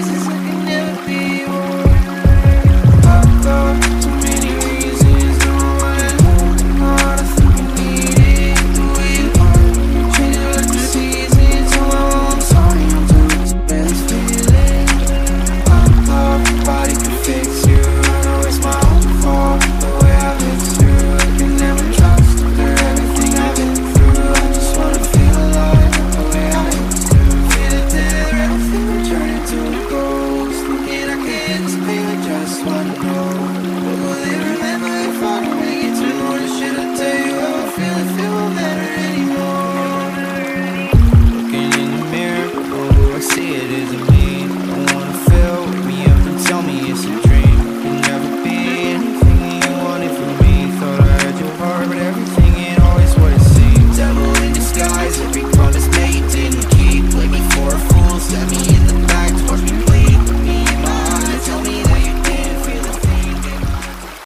Jesus.